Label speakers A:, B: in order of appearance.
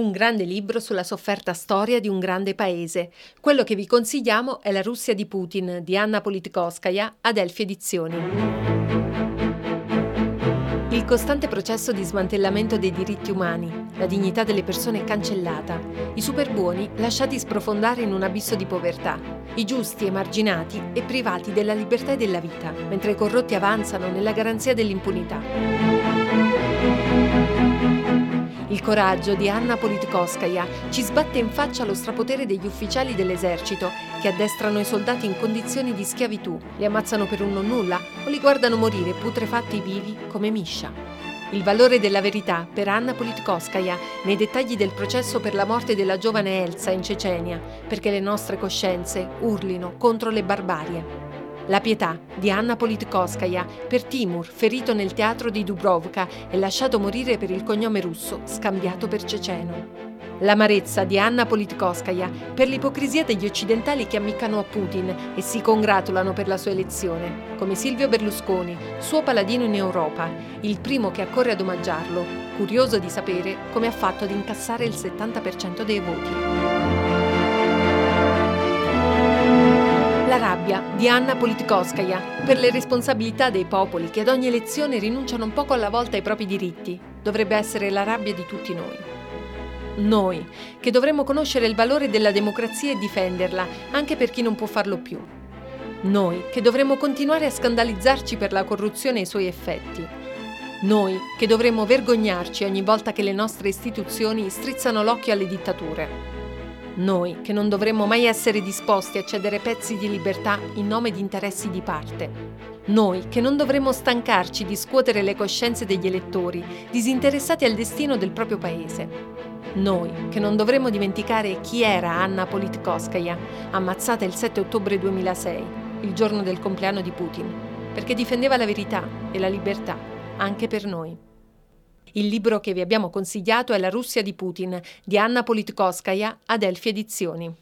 A: Un grande libro sulla sofferta storia di un grande paese. Quello che vi consigliamo è La Russia di Putin di Anna Politkovskaya, Adelphi Edizioni. Il costante processo di smantellamento dei diritti umani, la dignità delle persone cancellata, i superbuoni lasciati sprofondare in un abisso di povertà, i giusti emarginati e privati della libertà e della vita, mentre i corrotti avanzano nella garanzia dell'impunità. Il coraggio di Anna Politkovskaya ci sbatte in faccia lo strapotere degli ufficiali dell'esercito che addestrano i soldati in condizioni di schiavitù, li ammazzano per un non nulla o li guardano morire putrefatti vivi come Misha. Il valore della verità per Anna Politkovskaya nei dettagli del processo per la morte della giovane Elsa in Cecenia, perché le nostre coscienze urlino contro le barbarie. La pietà di Anna Politkovskaya per Timur, ferito nel teatro di Dubrovka e lasciato morire per il cognome russo scambiato per ceceno. L'amarezza di Anna Politkovskaya per l'ipocrisia degli occidentali che ammiccano a Putin e si congratulano per la sua elezione, come Silvio Berlusconi, suo paladino in Europa, il primo che accorre ad omaggiarlo, curioso di sapere come ha fatto ad incassare il 70% dei voti. La rabbia di Anna Politkovskaya per le responsabilità dei popoli che ad ogni elezione rinunciano un poco alla volta ai propri diritti dovrebbe essere la rabbia di tutti noi. Noi, che dovremmo conoscere il valore della democrazia e difenderla, anche per chi non può farlo più. Noi, che dovremmo continuare a scandalizzarci per la corruzione e i suoi effetti. Noi, che dovremmo vergognarci ogni volta che le nostre istituzioni strizzano l'occhio alle dittature. Noi, che non dovremmo mai essere disposti a cedere pezzi di libertà in nome di interessi di parte. Noi, che non dovremmo stancarci di scuotere le coscienze degli elettori, disinteressati al destino del proprio paese. Noi, che non dovremmo dimenticare chi era Anna Politkovskaya, ammazzata il 7 ottobre 2006, il giorno del compleanno di Putin, perché difendeva la verità e la libertà, anche per noi. Il libro che vi abbiamo consigliato è La Russia di Putin di Anna Politkovskaya, Adelphi Edizioni.